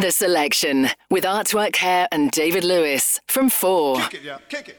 The Selection with Artwork Hair and David Lewis from 4. Kick it, yeah. Kick it.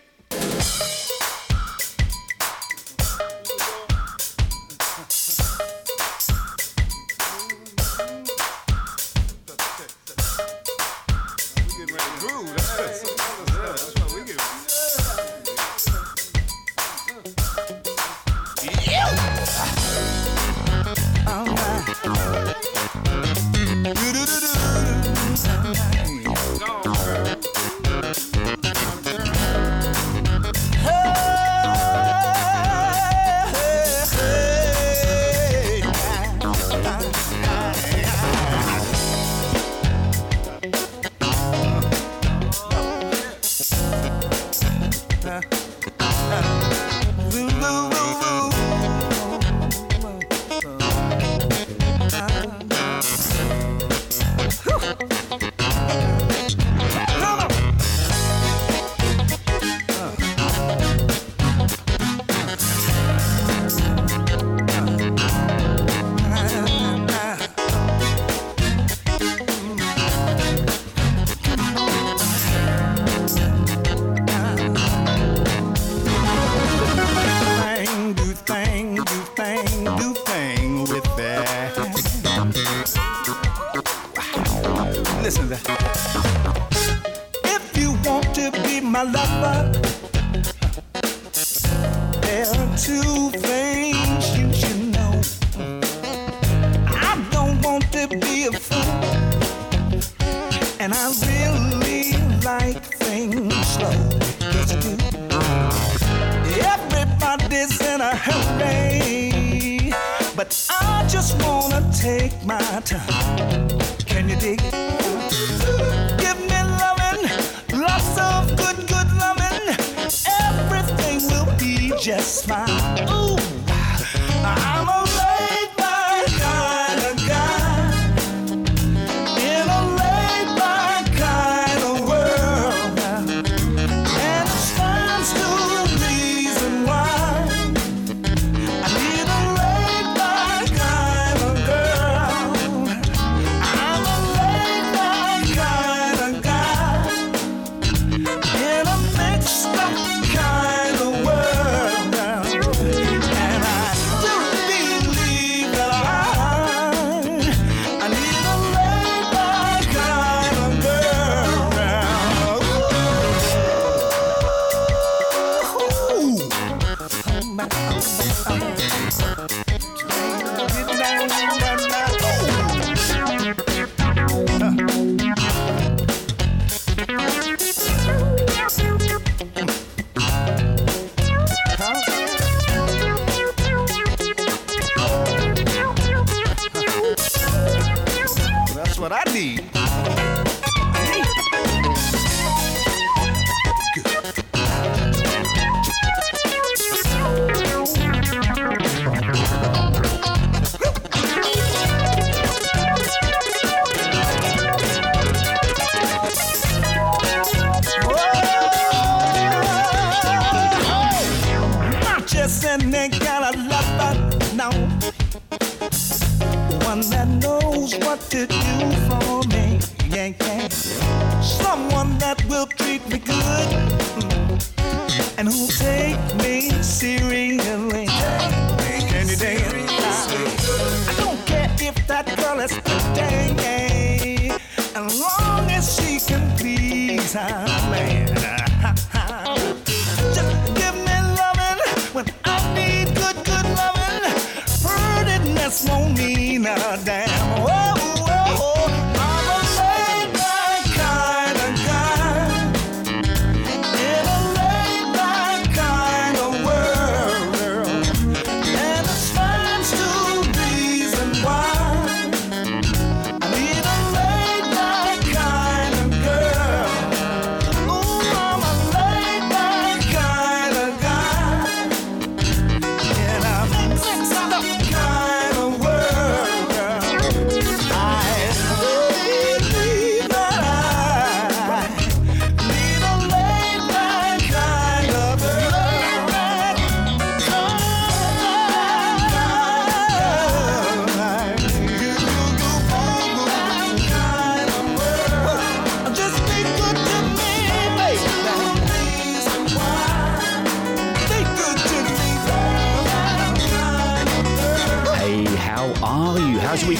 treat me good.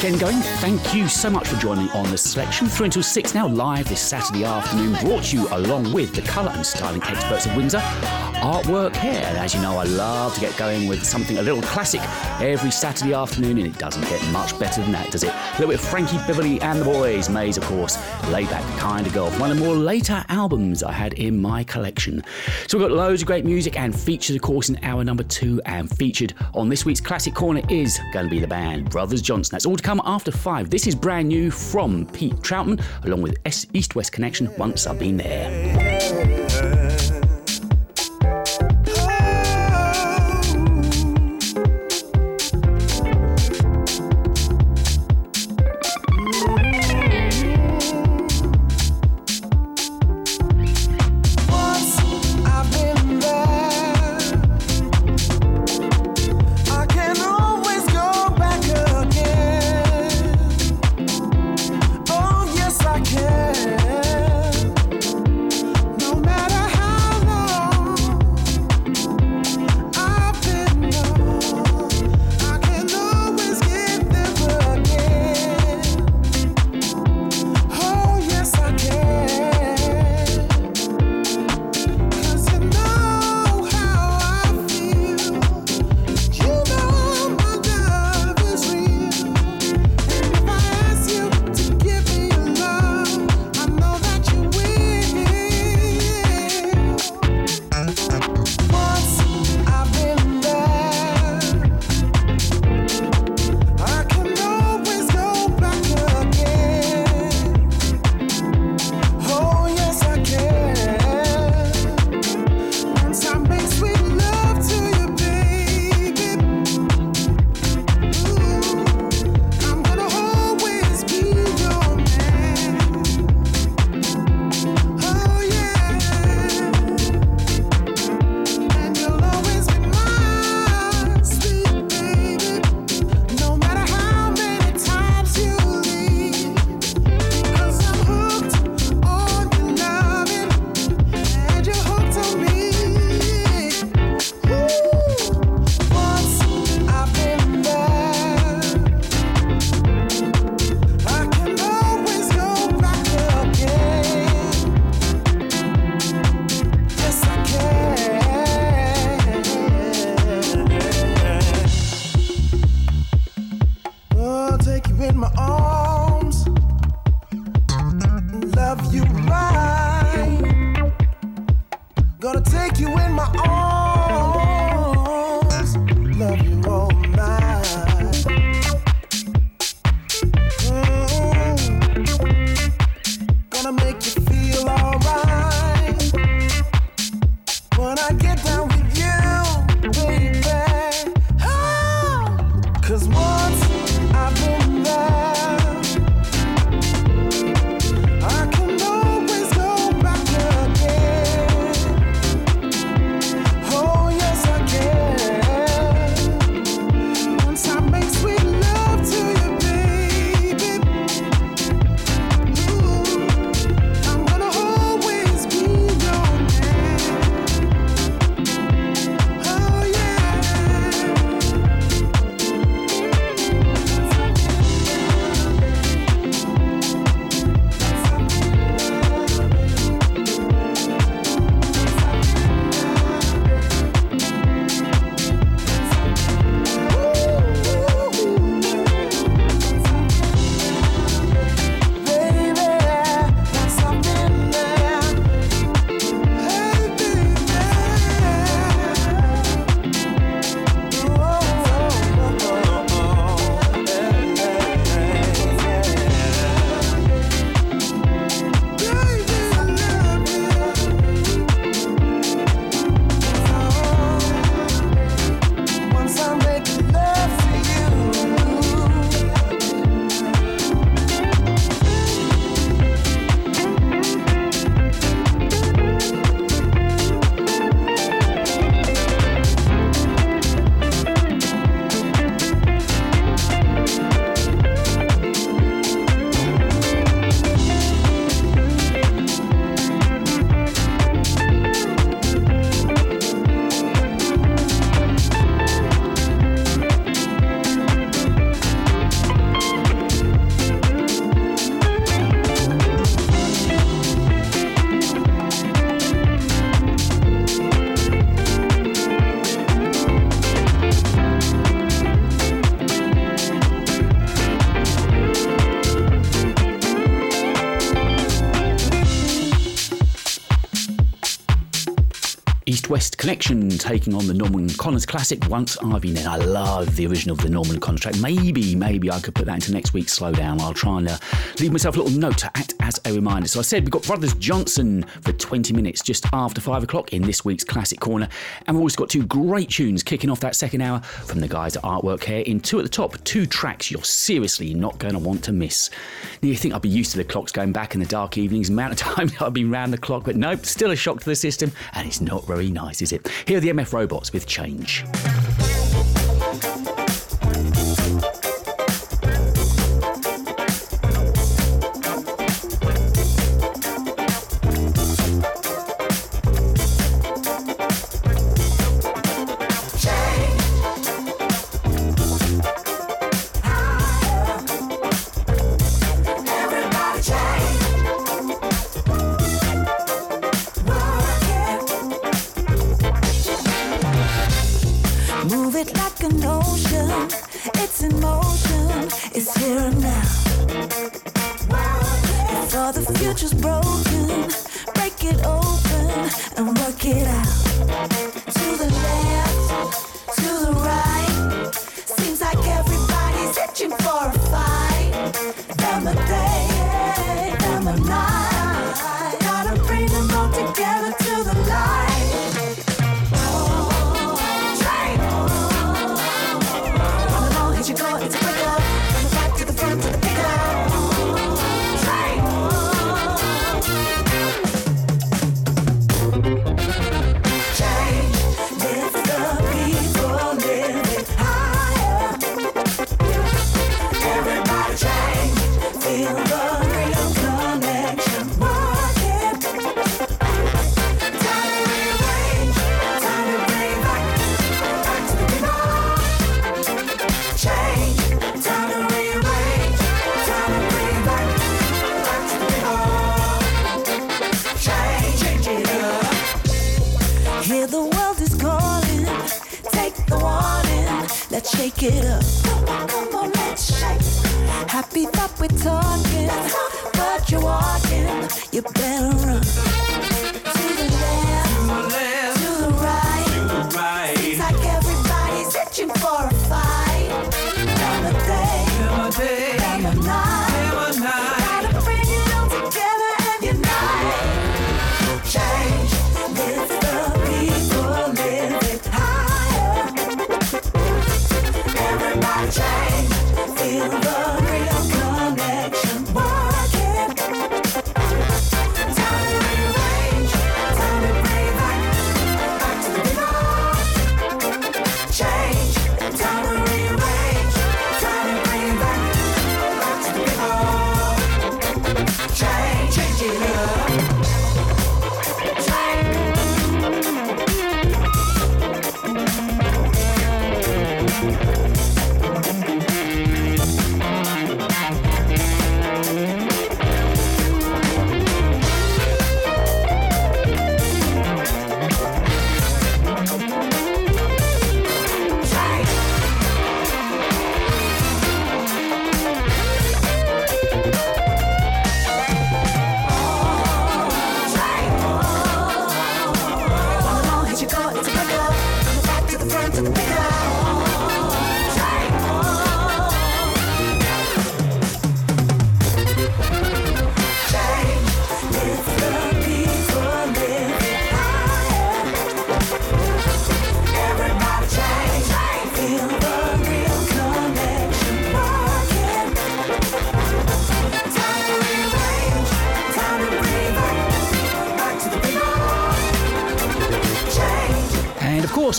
Weekend going? Thank you so much for joining on the selection. Through until six now, live this Saturday afternoon, brought to you along with the colour and styling experts of Windsor. Artwork here. And as you know, I love to get going with something a little classic every Saturday afternoon, and it doesn't get much better than that, does it? A little bit of Frankie Beverly and the Boys. Maze, of course, laid back kind of golf. One of the more later albums I had in my collection. So we've got loads of great music and features, of course, in hour number two. And featured on this week's Classic Corner is going to be the band Brothers Johnson. That's all to come after five. This is brand new from Pete Troutman, along with East West Connection. Once I've been there. Connection taking on the Norman Connors classic Once I've Been There. I love the original of the Norman Connors track. Maybe, maybe I could put that into next week's Slowdown. I'll try and uh, leave myself a little note to act as a reminder. So I said we've got Brothers Johnson for 20 minutes just after 5 o'clock in this week's Classic Corner. And we've also got two great tunes kicking off that second hour from the guys at Artwork here in two at the top. Two tracks you're seriously not going to want to miss. You think I'd be used to the clocks going back in the dark evenings, amount of time I've been round the clock, but nope, still a shock to the system, and it's not very nice, is it? Here are the MF Robots with Change.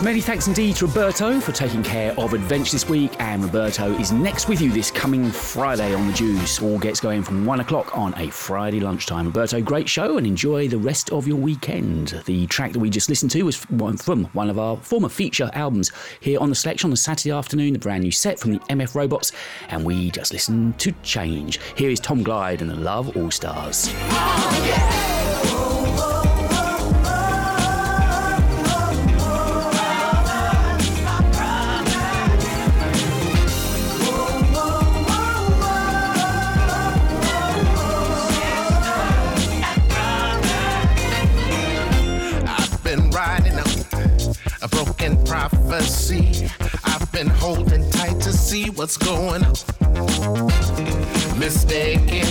Many thanks indeed to Roberto for taking care of Adventure this week. And Roberto is next with you this coming Friday on The Juice. All gets going from one o'clock on a Friday lunchtime. Roberto, great show and enjoy the rest of your weekend. The track that we just listened to was from one of our former feature albums here on the selection on the Saturday afternoon, the brand new set from the MF Robots. And we just listened to Change. Here is Tom Glide and the Love All Stars. Oh, I've been privacy. I've been holding tight to see what's going on. Mistaken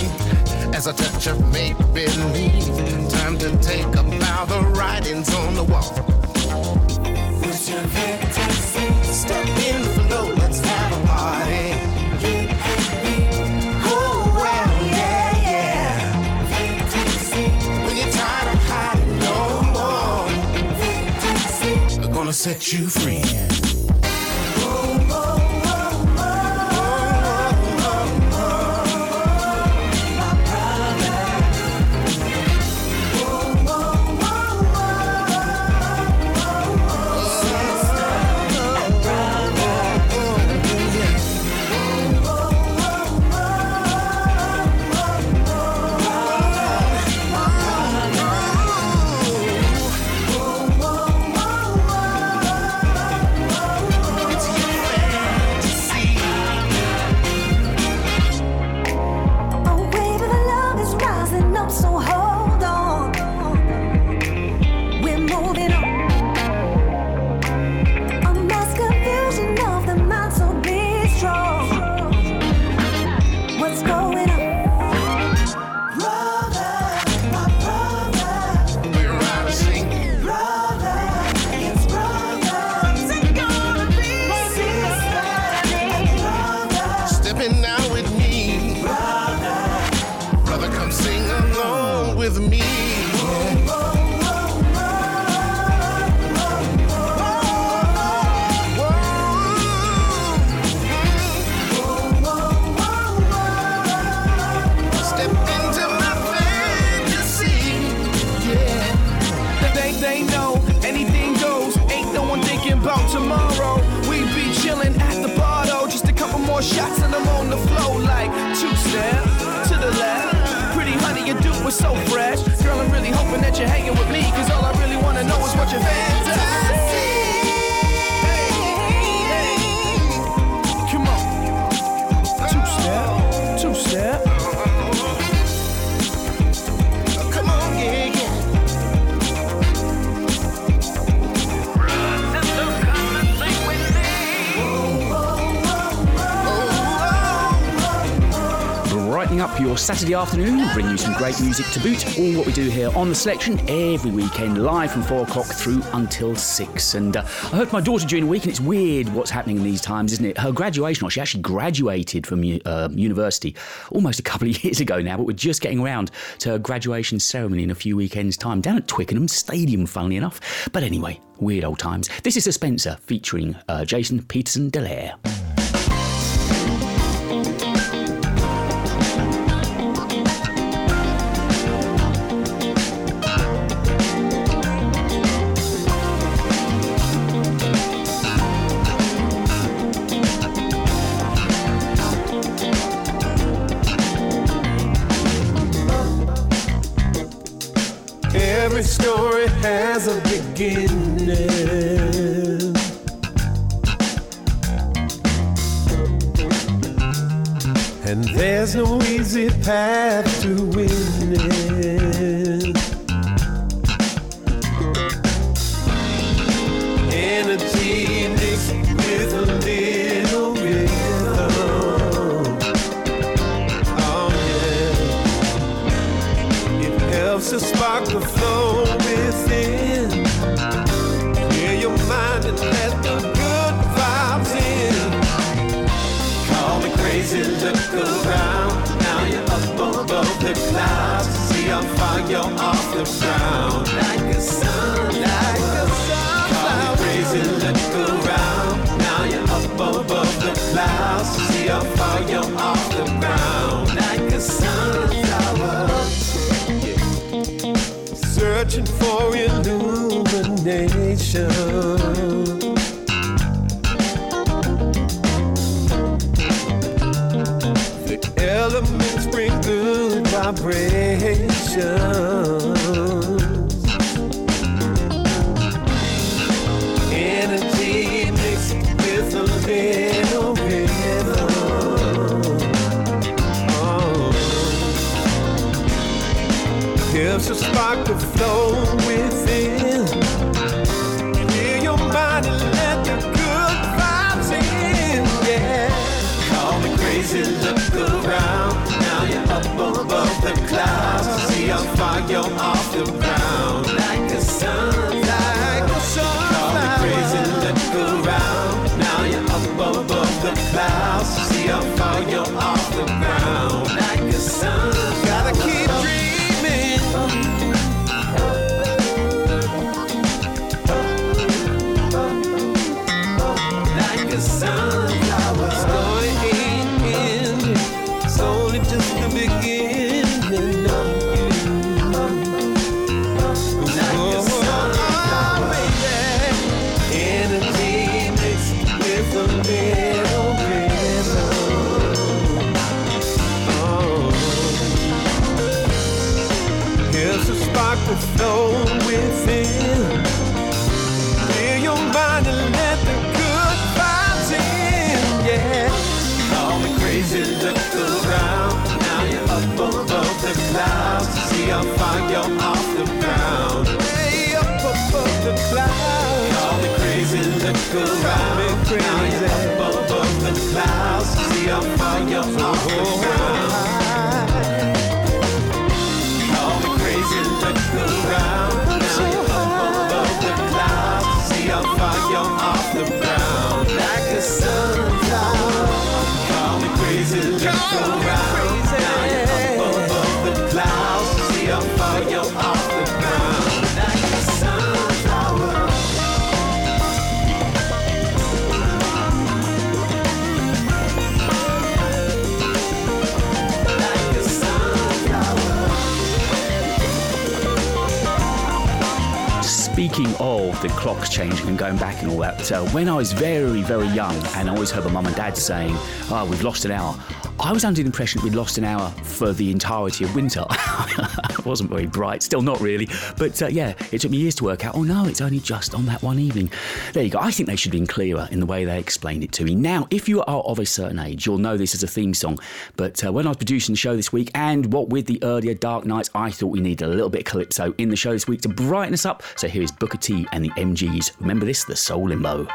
as a touch of make believe. Time to take a bow, the writings on the wall. What's your fantasy? Step in the flow, let's have a party. Set you free. Your Saturday afternoon, bring you some great music to boot. All what we do here on the selection every weekend, live from four o'clock through until six. And uh, I heard my daughter during the week, and it's weird what's happening in these times, isn't it? Her graduation, or she actually graduated from uh, university almost a couple of years ago now, but we're just getting around to her graduation ceremony in a few weekends' time down at Twickenham Stadium, funnily enough. But anyway, weird old times. This is Spencer featuring uh, Jason Peterson Delaire. And there's no easy path to winning. Energy mixed with a little rhythm. Oh, yeah. It helps to spark the you're off the ground. Like a sun, like a sun. Call crazy, look around. Now you're up above the clouds. See how far you're off the ground. Like a sunflower searching for illumination. Energy a rhythm. Oh helps to spark the flow clocks changing and going back and all that, So when I was very, very young and I always heard my mum and dad saying, oh, we've lost an hour, I was under the impression that we'd lost an hour for the entirety of winter. wasn't very bright, still not really, but uh, yeah, it took me years to work out, oh no, it's only just on that one evening. There you go. I think they should have been clearer in the way they explained it to me. Now, if you are of a certain age, you'll know this as a theme song, but uh, when I was producing the show this week, and what with the earlier Dark Nights, I thought we needed a little bit of Calypso in the show this week to brighten us up. So here is Booker T and the MGs. Remember this, the Soul Limbo.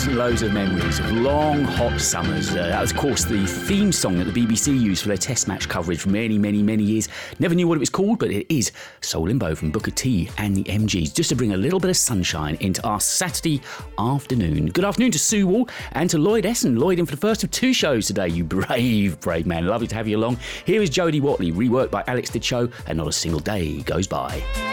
Loads and loads of memories of long, hot summers. Uh, that was, of course, the theme song that the BBC used for their test match coverage for many, many, many years. Never knew what it was called, but it is Soul Limbo from Booker T and the MGs, just to bring a little bit of sunshine into our Saturday afternoon. Good afternoon to Sue Wall and to Lloyd Essen. Lloyd in for the first of two shows today, you brave, brave man. Lovely to have you along. Here is Jody Watley, reworked by Alex Dicho, and not a single day goes by.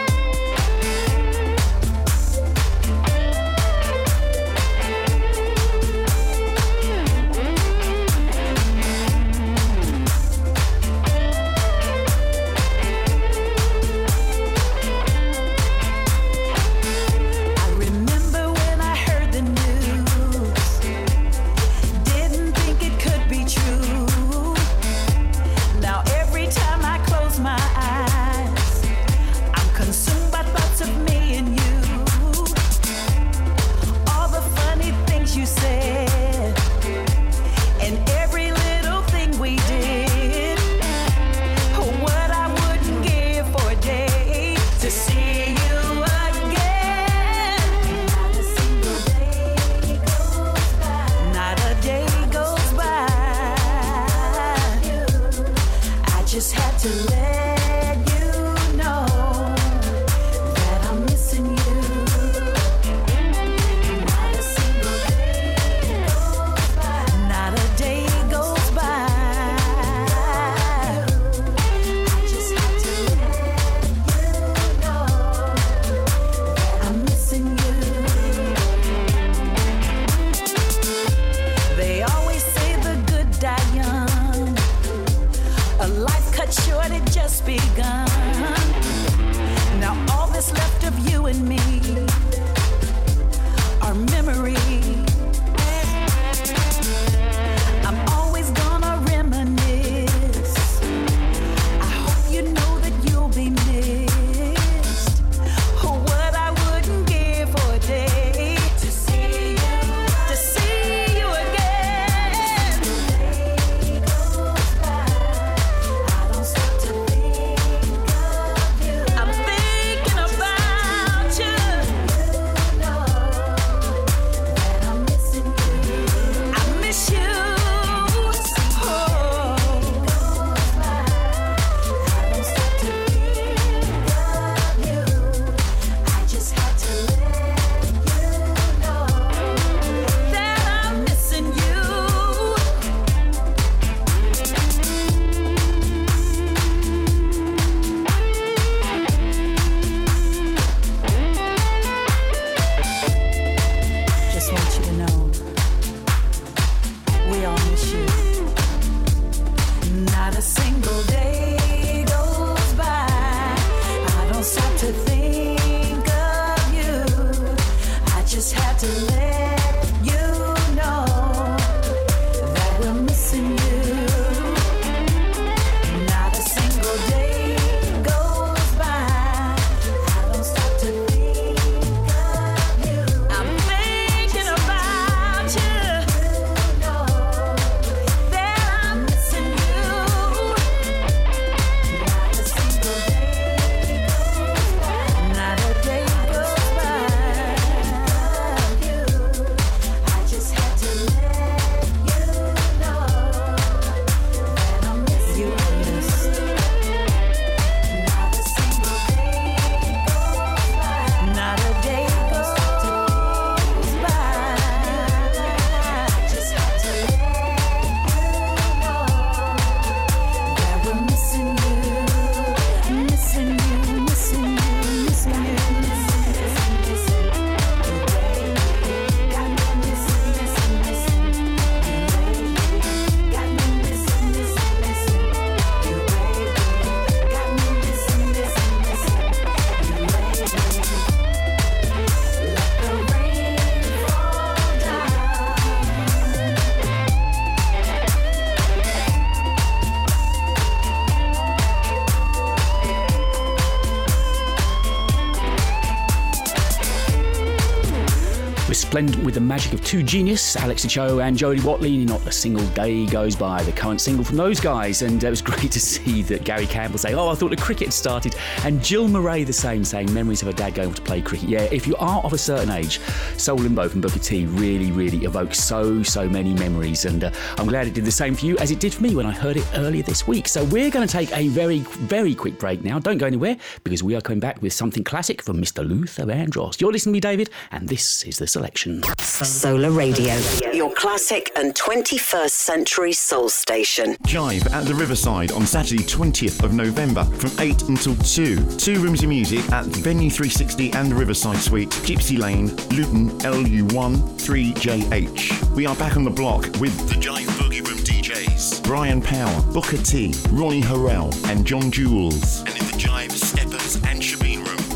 Resplendent with the magic of two genius, Alex Cho and Jody Watley. Not a single day goes by. The current single from those guys, and it was great to see that Gary Campbell say, "Oh, I thought the cricket started," and Jill Murray the same, saying, "Memories of her dad going to play cricket." Yeah, if you are of a certain age, Soul Limbo from Booker T really, really evokes so, so many memories, and uh, I'm glad it did the same for you as it did for me when I heard it earlier this week. So we're going to take a very, very quick break now. Don't go anywhere because we are coming back with something classic from Mr. Luther Vandross. You're listening to me, David, and this is the selection. Solar Radio, your classic and 21st century soul station. Jive at the Riverside on Saturday, 20th of November from 8 until 2. Two rooms of music at Venue 360 and the Riverside Suite, Gypsy Lane, Luton, LU1 3JH. We are back on the block with the Jive Boogie Room DJs Brian Power, Booker T, Ronnie Herel, and John Jules. And in the Jive Steppers and Shabine Room,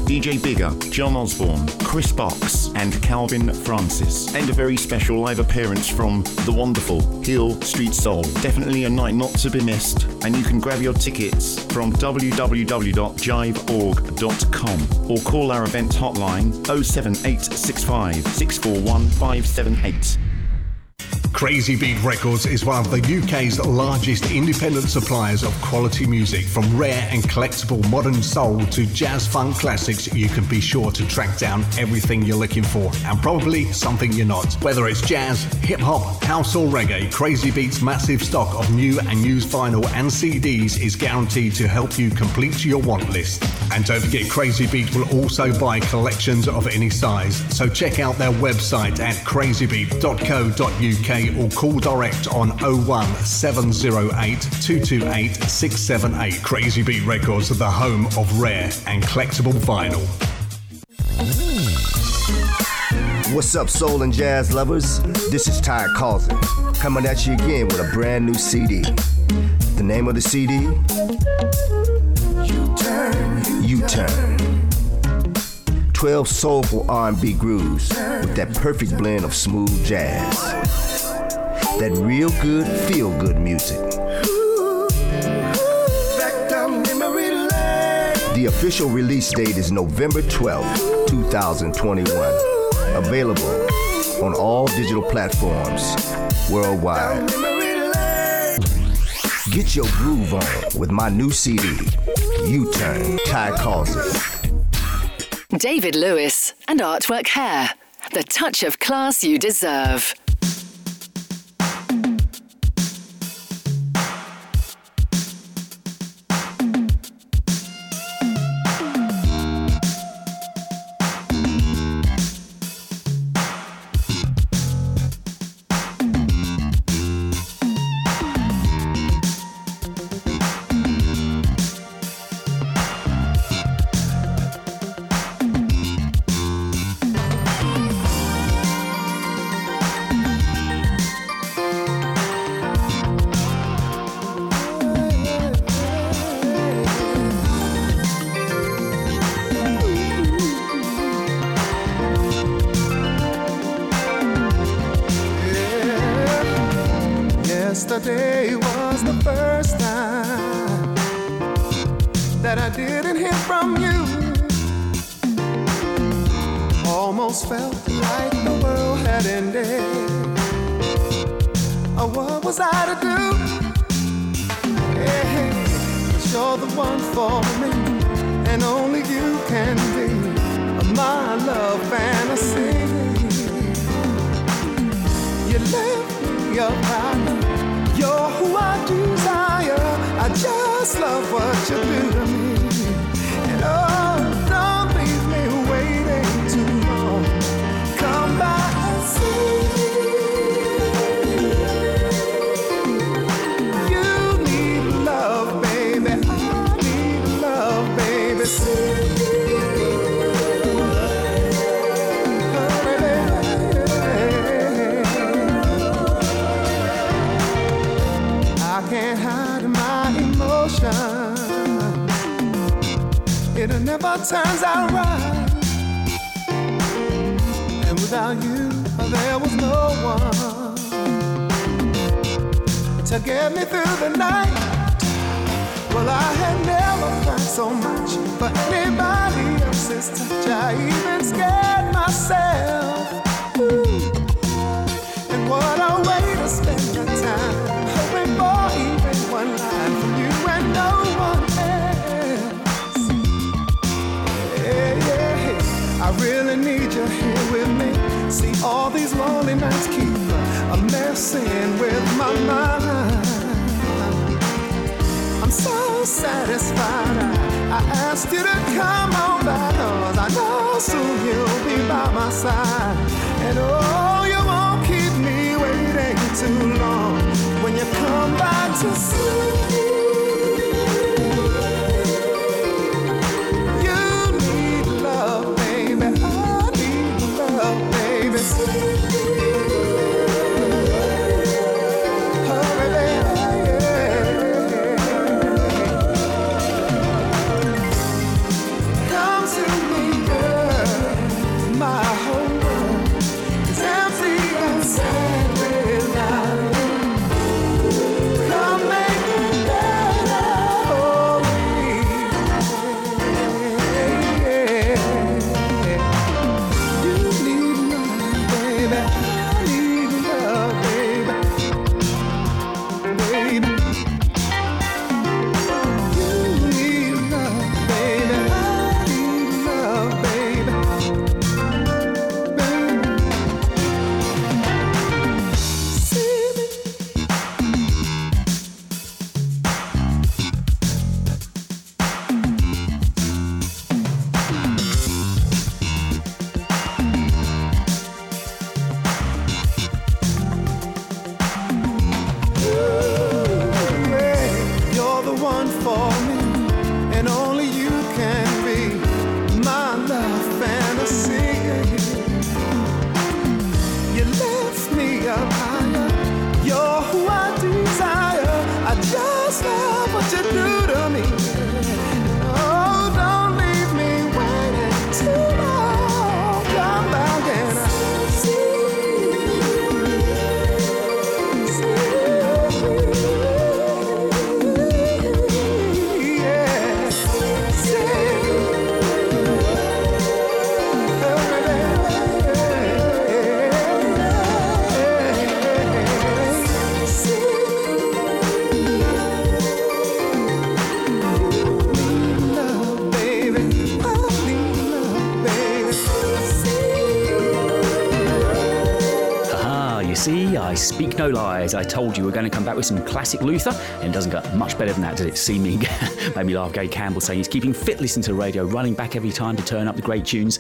DJ Bigger, John Osborne, Chris Box, and Calvin Francis. And a very special live appearance from the wonderful Hill Street Soul. Definitely a night not to be missed. And you can grab your tickets from www.jiveorg.com or call our event hotline 07865 641 578. Crazy Beat Records is one of the UK's largest independent suppliers of quality music. From rare and collectible modern soul to jazz funk classics, you can be sure to track down everything you're looking for and probably something you're not. Whether it's jazz, hip hop, house, or reggae, Crazy Beat's massive stock of new and used vinyl and CDs is guaranteed to help you complete your want list. And don't forget, Crazy Beat will also buy collections of any size. So check out their website at crazybeat.co.uk or call direct on 01708 228 678. Crazy Beat Records the home of rare and collectible vinyl. What's up, soul and jazz lovers? This is Ty Carlson, coming at you again with a brand new CD. The name of the CD? U-Turn. 12 soulful R&B grooves with that perfect blend of smooth jazz. That real good, feel good music. The official release date is November 12th, 2021. Available on all digital platforms worldwide. Get your groove on with my new CD, U Turn, Ty Carlson. David Lewis and Artwork Hair. The touch of class you deserve. Turns out right. And without you, there was no one to get me through the night. Well, I had never felt so much for anybody else's touch. I even scared myself. Ooh. And what a way to spend the really need you here with me. See, all these lonely nights keep a messing with my mind. I'm so satisfied. I, I asked you to come on back, cause I know soon you'll be by my side. And oh, you won't keep me waiting too long when you come back to see. I Speak I told you we're going to come back with some classic Luther, and it doesn't get much better than that, does it? See me, made me laugh. Gay Campbell saying he's keeping fit listening to the radio, running back every time to turn up the great tunes.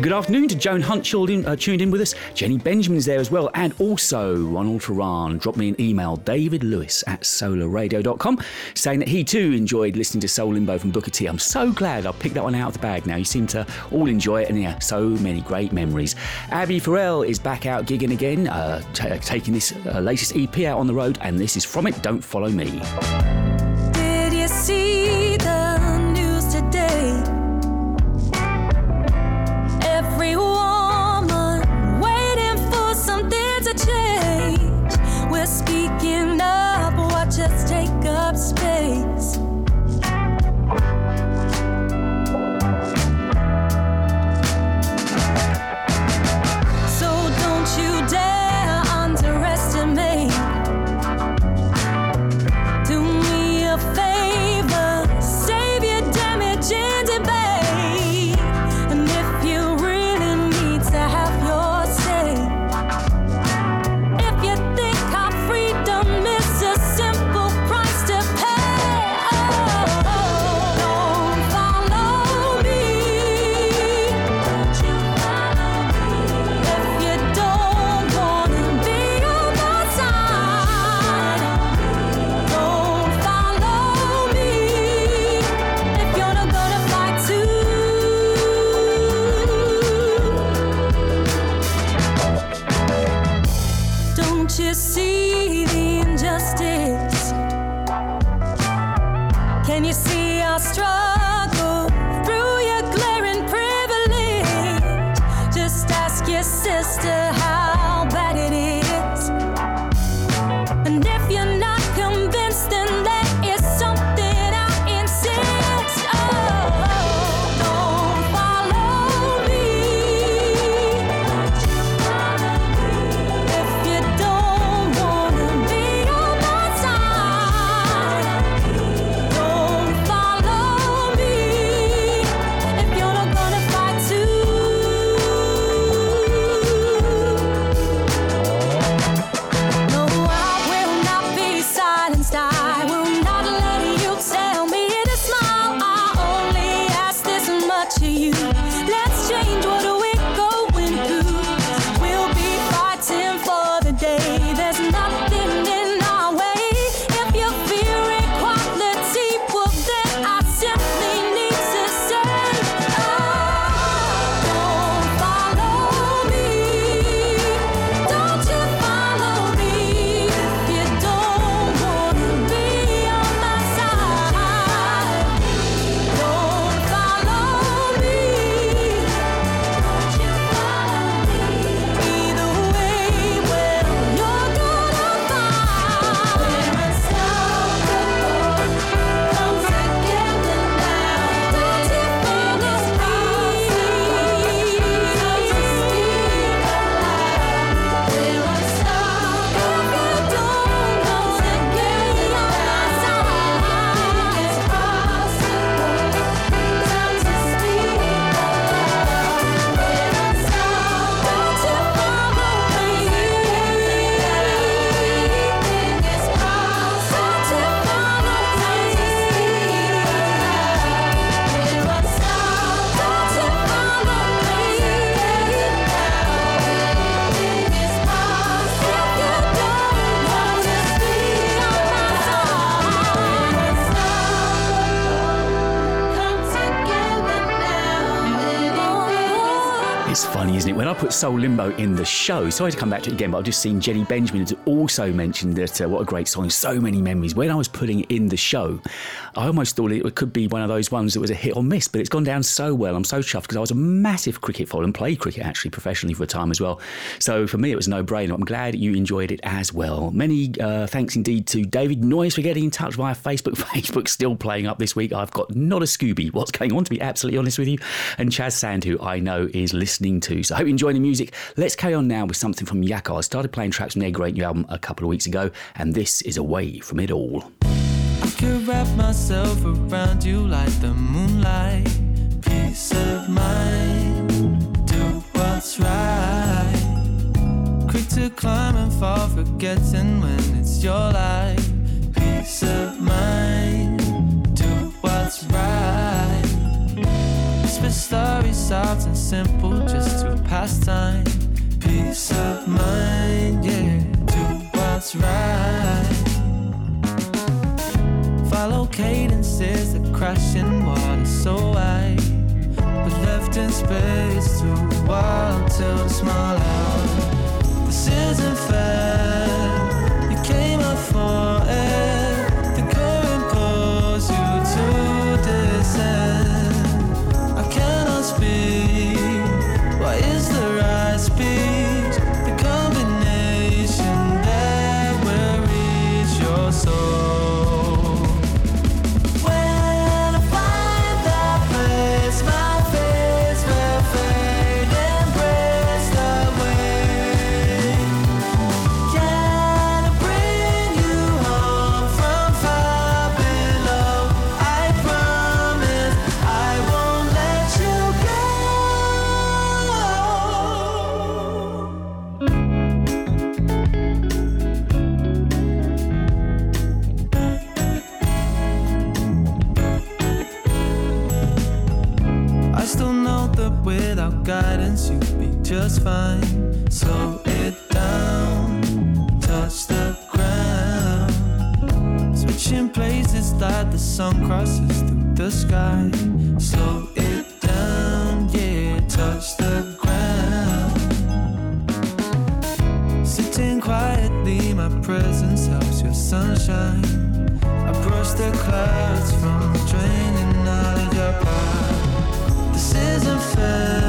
Good afternoon to Joan Hunt tuned in, uh, tuned in with us. Jenny Benjamin's there as well, and also Ronald Turan Drop me an email, David Lewis at solarradio.com, saying that he too enjoyed listening to Soul Limbo from Booker T. I'm so glad I picked that one out of the bag now. You seem to all enjoy it, and yeah, so many great memories. Abby Farrell is back out gigging again, uh, t- taking this uh, latest EP out on the road, and this is from it, Don't Follow Me. Soul Limbo in the show, sorry to come back to it again, but I've just seen Jenny Benjamin has also mentioned that uh, what a great song, so many memories. When I was putting in the show, I almost thought it could be one of those ones that was a hit or miss, but it's gone down so well. I'm so chuffed because I was a massive cricket fan and played cricket actually professionally for a time as well. So for me, it was no brainer. I'm glad you enjoyed it as well. Many uh, thanks indeed to David Noyes for getting in touch via Facebook. Facebook still playing up this week. I've got not a Scooby. What's going on, to be absolutely honest with you? And Chaz Sand, who I know is listening too. So I hope you enjoy the music. Let's carry on now with something from Yakar. I started playing tracks from their great new album a couple of weeks ago, and this is Away From It All. I could wrap myself around you like the moonlight. Peace of mind, do what's right. To climb and fall, forgetting when it's your life. Peace of mind, do what's right. Stories soft and simple, just to pass time. Peace of mind, yeah, do what's right. Follow cadences that crash in water so wide, but left in space too wild to smile out. This isn't fair. You came up for without guidance you'd be just fine. Slow it down, touch the ground. Switching places like the sun crosses through the sky. Slow it down, yeah, touch the ground. Sitting quietly, my presence helps your sunshine. I brush the clouds from draining out of your. This isn't fair.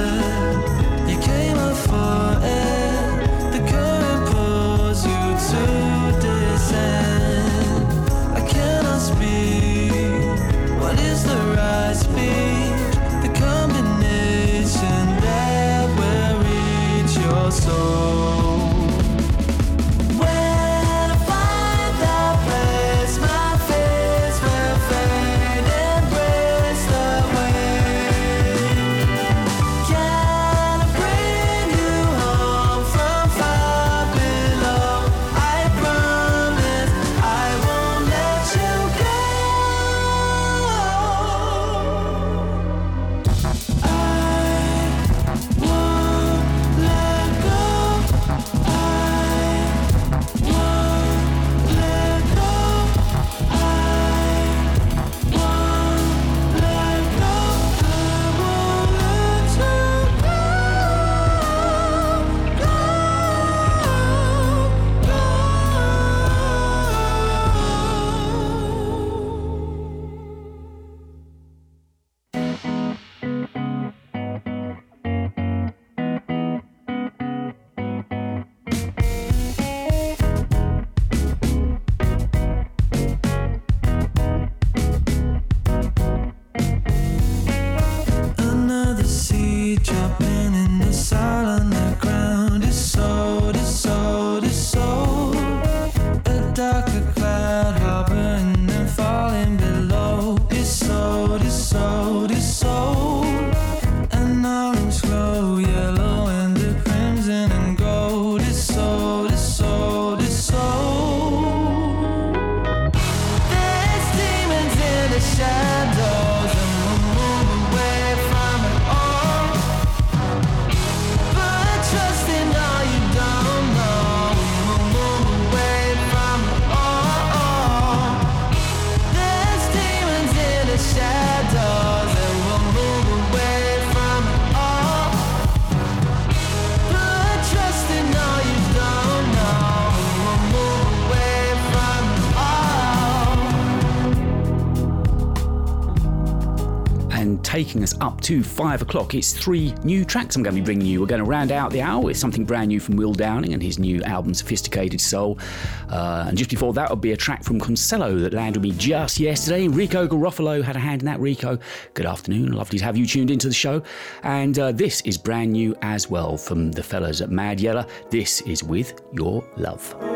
To five o'clock, it's three new tracks I'm going to be bringing you. We're going to round out the hour with something brand new from Will Downing and his new album, Sophisticated Soul. Uh, and just before that would be a track from Consuelo that landed me just yesterday. Rico Garofalo had a hand in that. Rico, good afternoon. Lovely to have you tuned into the show. And uh, this is brand new as well from the fellas at Mad Yeller. This is With Your Love.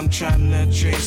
I'm trying to trade.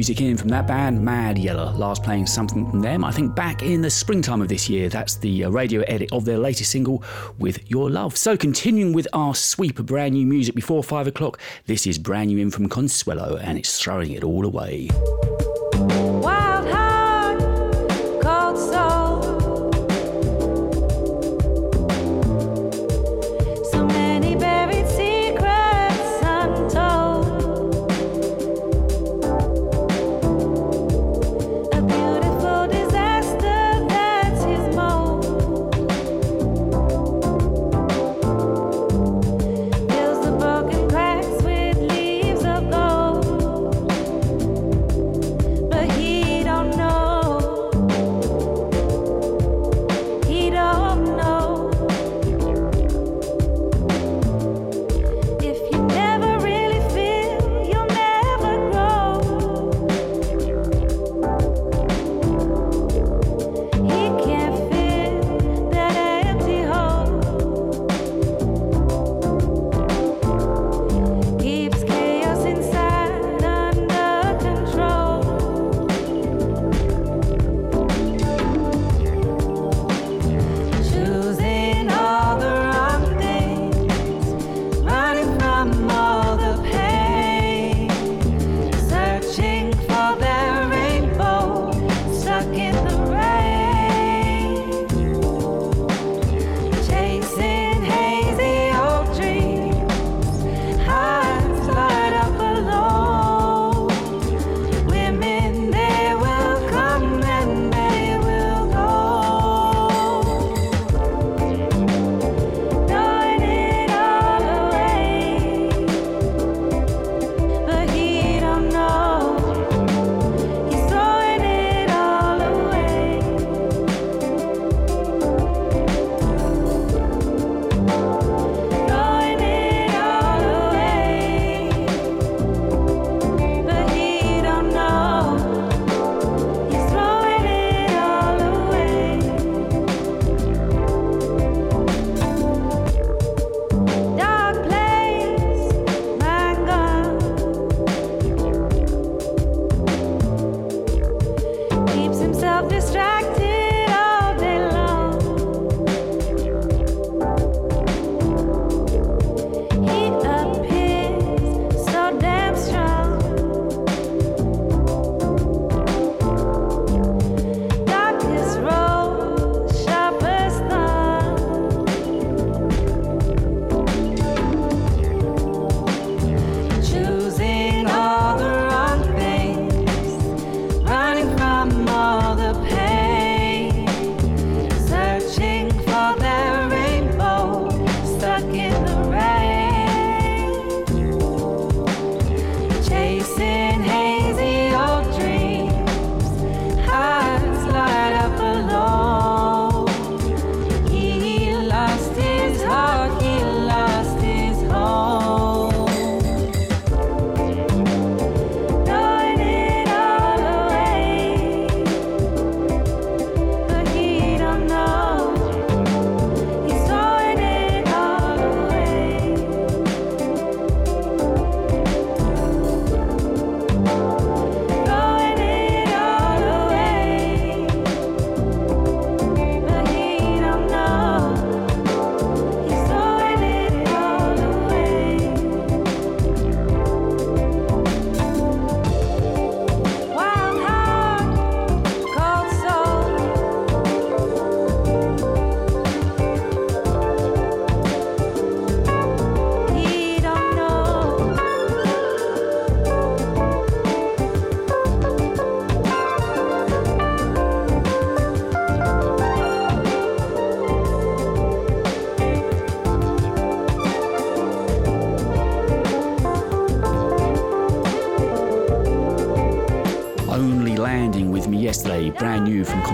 music in from that band Mad Yeller, last playing something from them, I think back in the springtime of this year. That's the uh, radio edit of their latest single, With Your Love. So, continuing with our sweep of brand new music before five o'clock, this is brand new in from Consuelo and it's throwing it all away.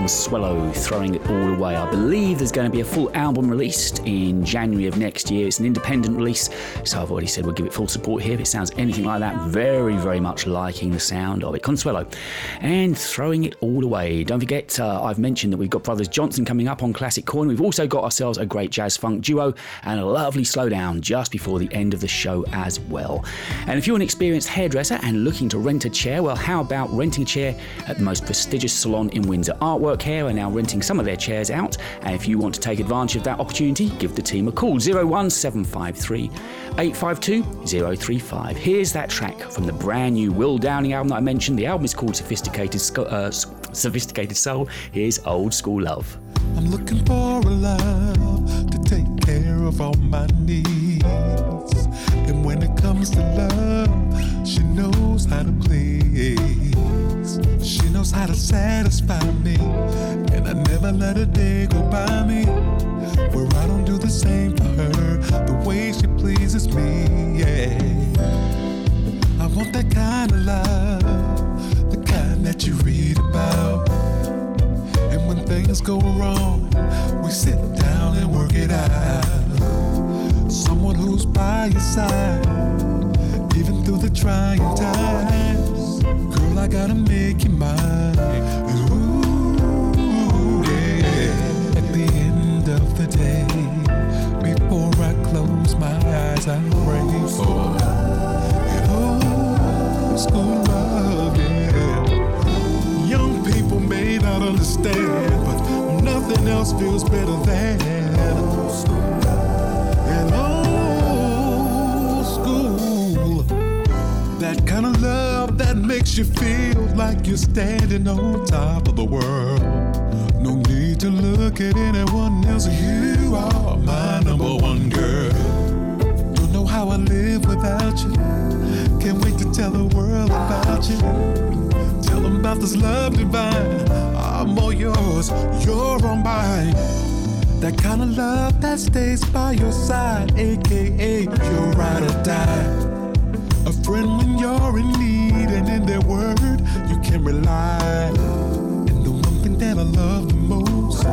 Consuelo, throwing it all away. I believe there's going to be a full album released in January of next year. It's an independent release, so I've already said we'll give it full support here. If it sounds anything like that, very, very much liking the sound of it. Consuelo, and throwing it all away. Don't forget, uh, I've mentioned that we've got Brothers Johnson coming up on Classic Corner. We've also got ourselves a great jazz funk duo and a lovely slowdown just before the end of the show as well. And if you're an experienced hairdresser and looking to rent a chair, well, how about renting a chair at the most prestigious salon in Windsor? Artwork Hair are now renting some of their chairs out, and if you want to take advantage of that opportunity, give the team a call 01753 852 035. Here's that track from the brand new Will Downing album that I mentioned. The album is called Sophisticated, uh, Sophisticated Soul. Here's Old School Love. I'm looking for a love to take care of all my needs. And when it comes to love, she knows how to please. Knows how to satisfy me. And I never let a day go by me where I don't do the same for her the way she pleases me. Yeah. I want that kind of love, the kind that you read about. And when things go wrong, we sit down and work it out. Someone who's by your side, even through the trying times. Gotta make you mine. At the end of the day, before I close my eyes, I pray for old school love, yeah. Young people may not understand, but nothing else feels better than an old school. That kind of love that makes you feel like you're standing on top of the world. No need to look at anyone else. You are my number one girl. Don't know how I live without you. Can't wait to tell the world about you. Tell them about this love divine. I'm all yours, you're all mine. That kind of love that stays by your side, aka your ride or die. A friend when you're in need, word you can rely. And the one thing that I love the most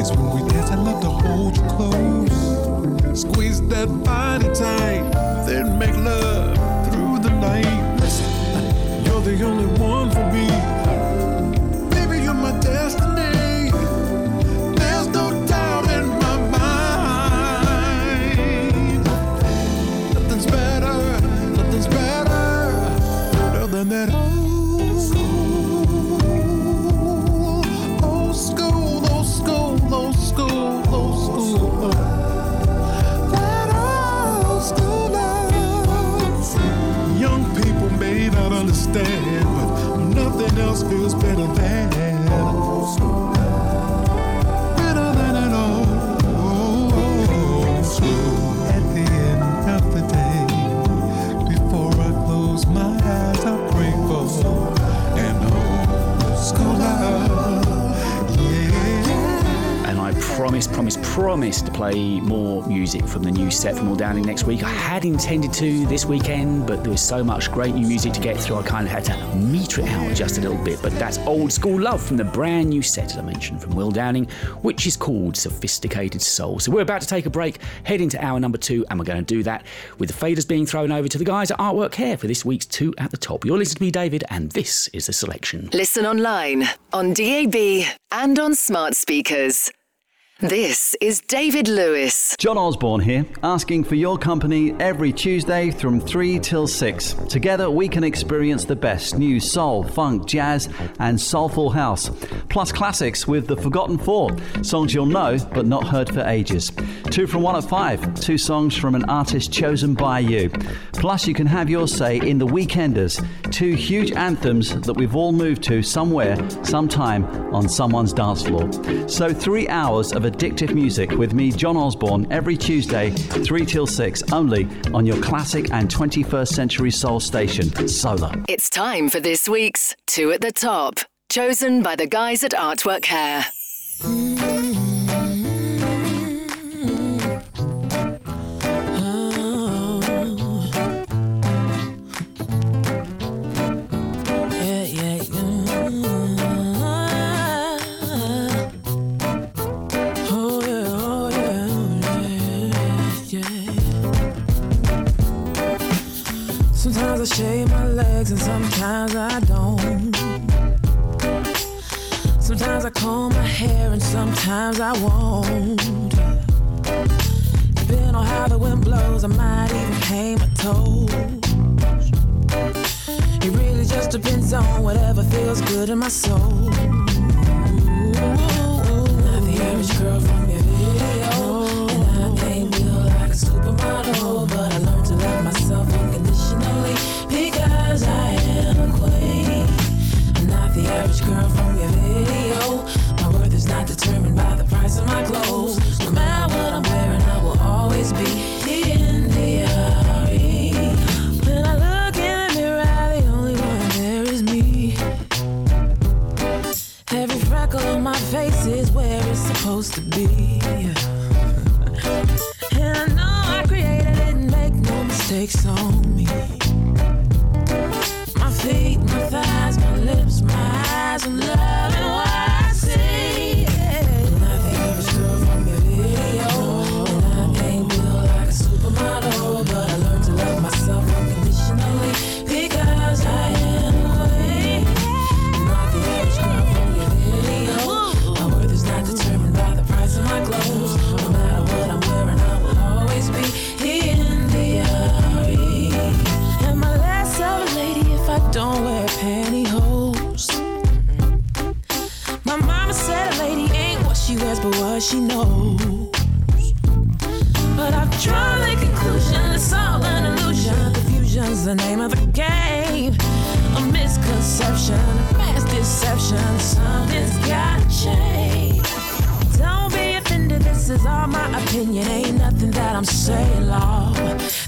is when we dance. I love to hold you close, squeeze that body tight, then make love through the night. Listen, you're the only one for me. Promise, promise, promise to play more music from the new set from Will Downing next week. I had intended to this weekend, but there was so much great new music to get through, I kind of had to meter it out just a little bit. But that's Old School Love from the brand new set, as I mentioned, from Will Downing, which is called Sophisticated Soul. So we're about to take a break, head into hour number two, and we're going to do that with the faders being thrown over to the guys at Artwork Hair for this week's Two at the Top. You're listening to me, David, and this is the selection. Listen online, on DAB, and on smart speakers. This is David Lewis. John Osborne here, asking for your company every Tuesday from 3 till 6. Together we can experience the best new soul, funk, jazz, and soulful house. Plus classics with The Forgotten Four, songs you'll know but not heard for ages. Two from one at five, two songs from an artist chosen by you. Plus you can have your say in The Weekenders, two huge anthems that we've all moved to somewhere, sometime on someone's dance floor. So three hours of addictive music with me, John Osborne, every Tuesday, 3 till 6, only on your classic and 21st century soul station, Solar. It's time for this week's Two at the Top, chosen by the guys at Artwork Hair. Shave my legs and sometimes I don't. Sometimes I comb my hair and sometimes I won't. Depending on how the wind blows, I might even paint my toes. It really just depends on whatever feels good in my soul. Not the average girl girl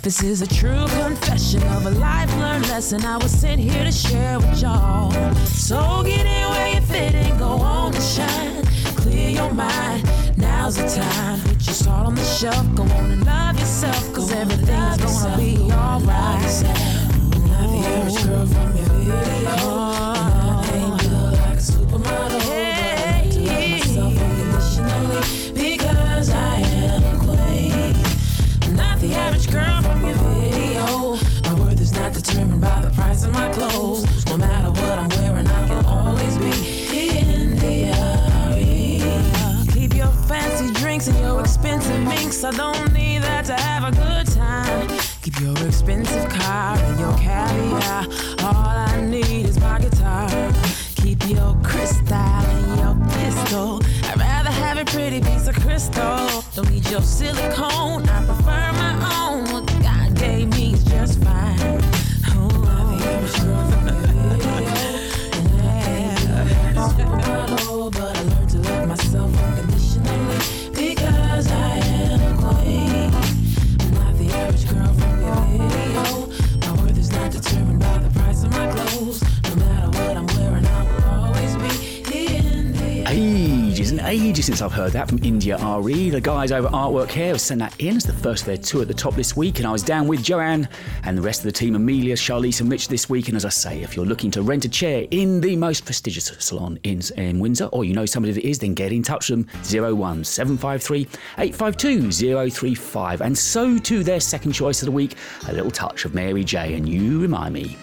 This is a true confession of a life learned lesson I was sent here to share with y'all. So get in where you fit and go on and shine. Clear your mind, now's the time. Put your salt on the shelf, go on and love yourself, cause everything's gonna be alright. Not the average girl from your your expensive car and your caviar. All I need is my guitar. Keep your crystal and your pistol. I'd rather have a pretty piece of crystal. Don't need your silicone. Ages since I've heard that from India.Arie. The guys over Artwork Hair have sent that in as the first of their two at the top this week, and I was down with Joanne and the rest of the team, Amelia, Charlize, and Rich this week. And as I say, if you're looking to rent a chair in the most prestigious salon in, in Windsor, or you know somebody that is, then get in touch with them 01753 852 035. And so to their second choice of the week, a little touch of Mary J. And you remind me.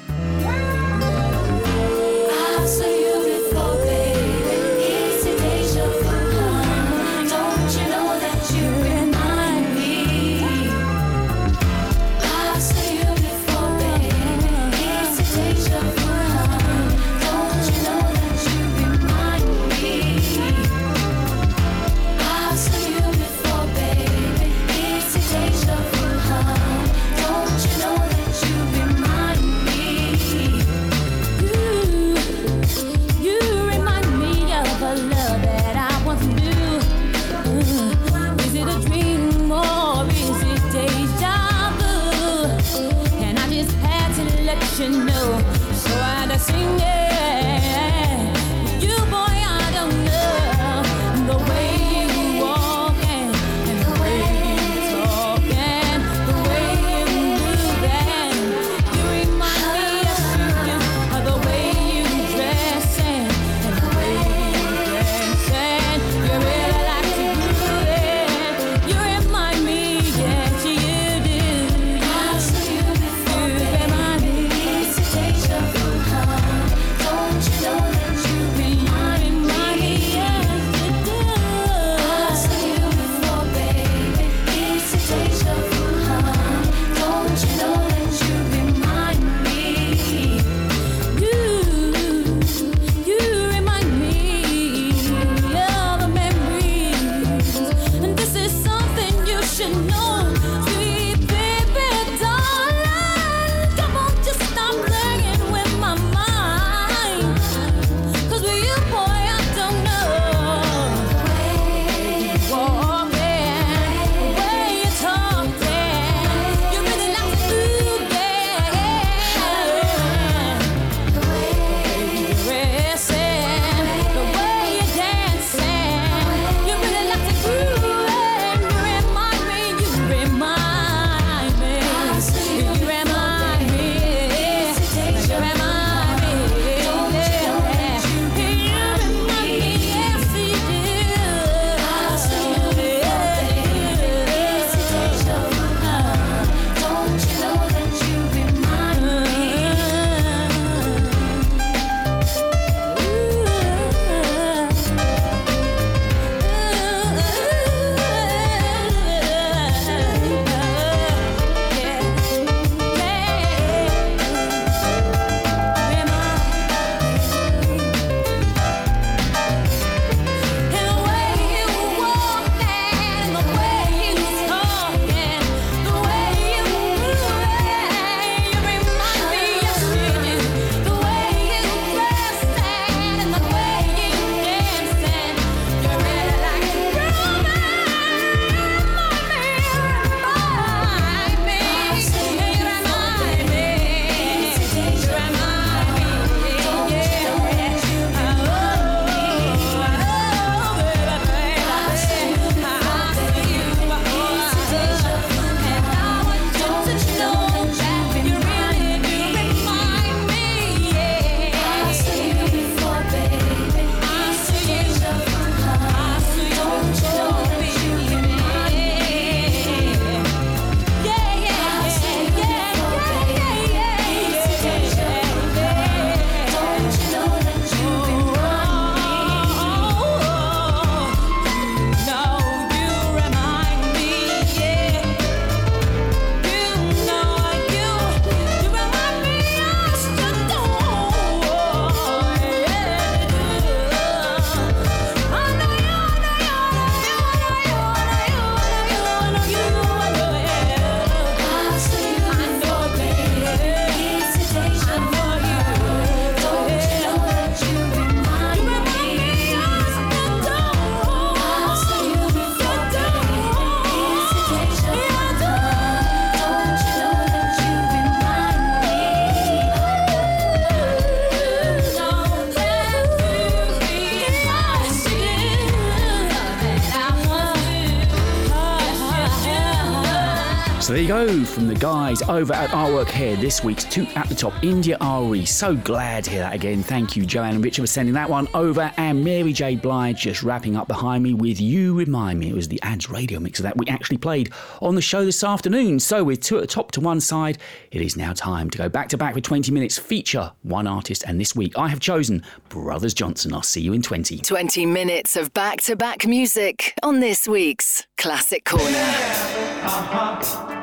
Guys over at Artwork Hair, this week's two at the top India.Arie. So glad to hear that again. Thank you, Joanne and Richard, for sending that one over. And Mary J. Blige just wrapping up behind me with You Remind Me. It was the ads radio mix of that we actually played on the show this afternoon. So with two at the top to one side, it is now time to go back to back for 20 minutes, feature one artist. And this week I have chosen Brothers Johnson. I'll see you in 20. 20 minutes of back to back music on this week's Classic Corner. Let uh-huh.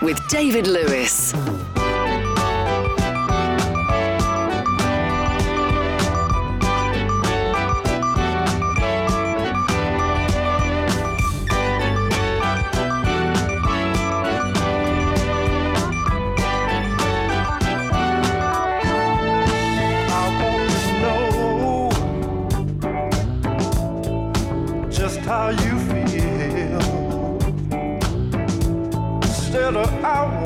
With David Lewis. how you better hour.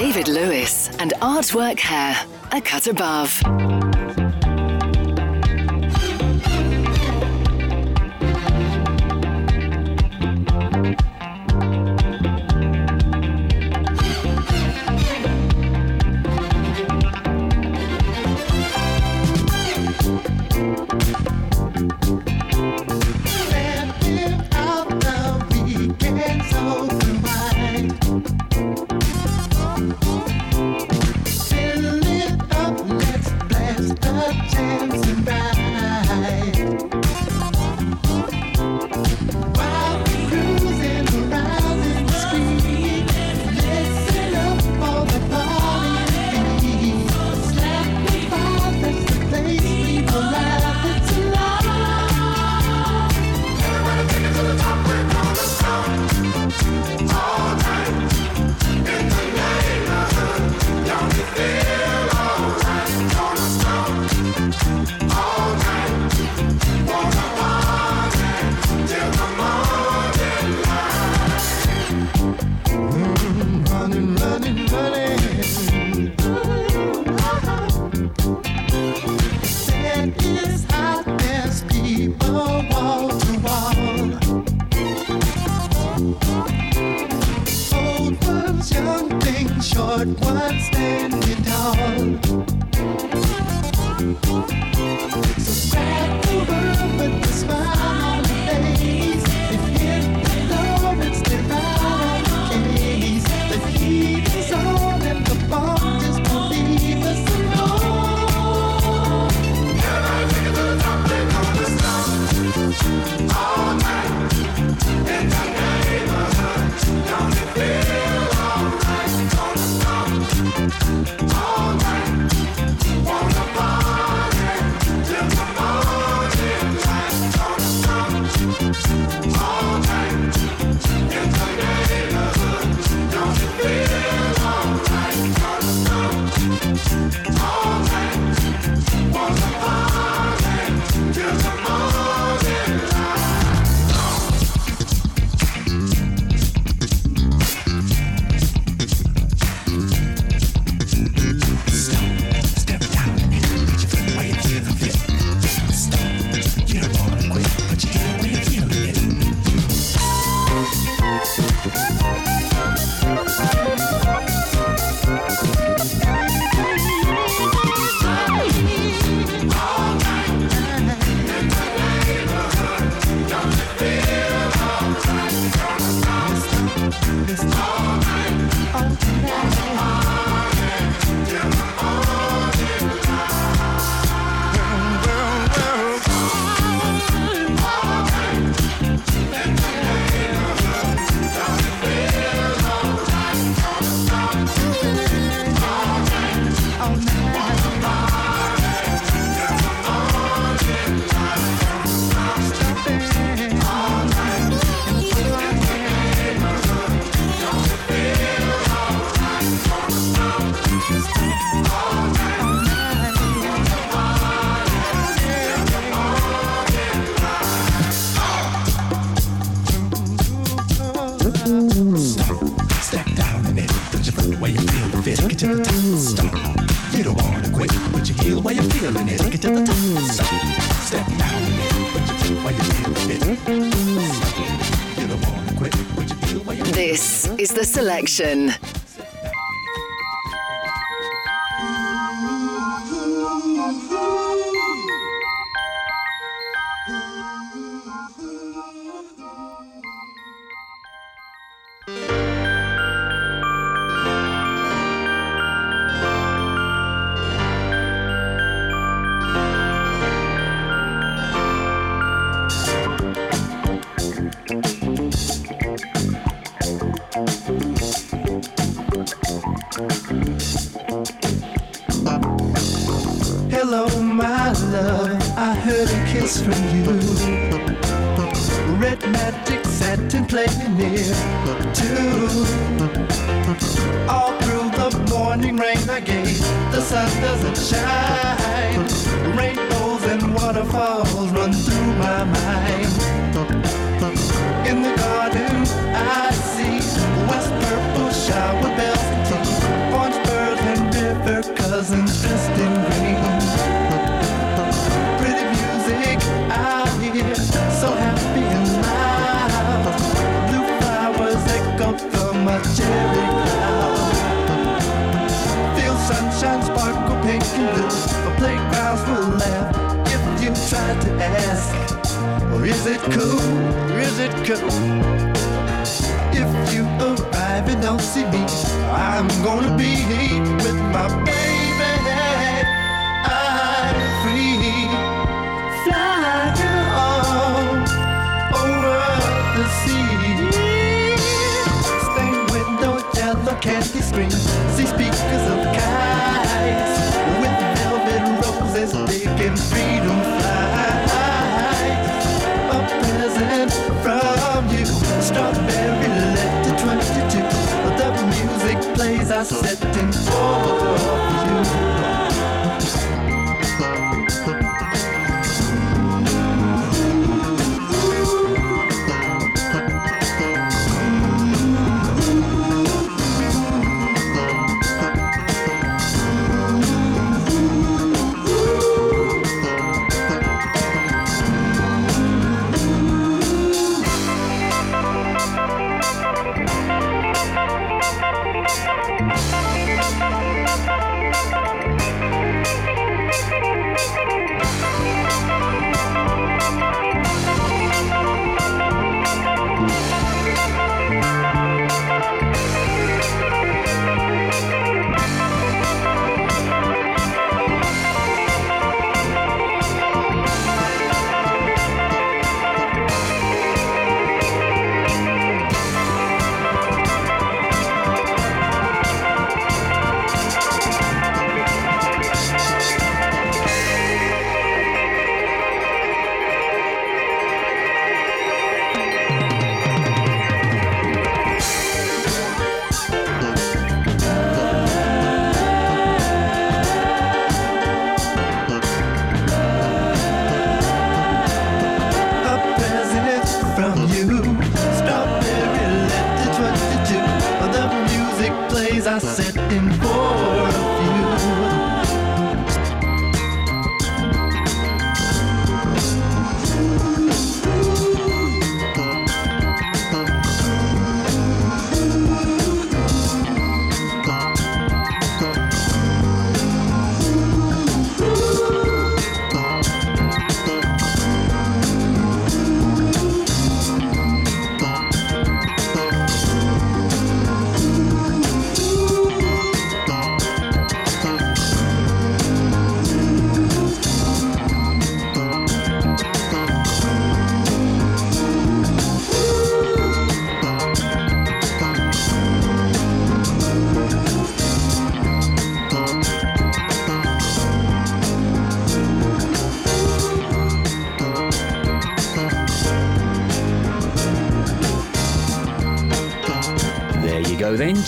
David Lewis and Artwork Hair, a cut above. This is The Selection.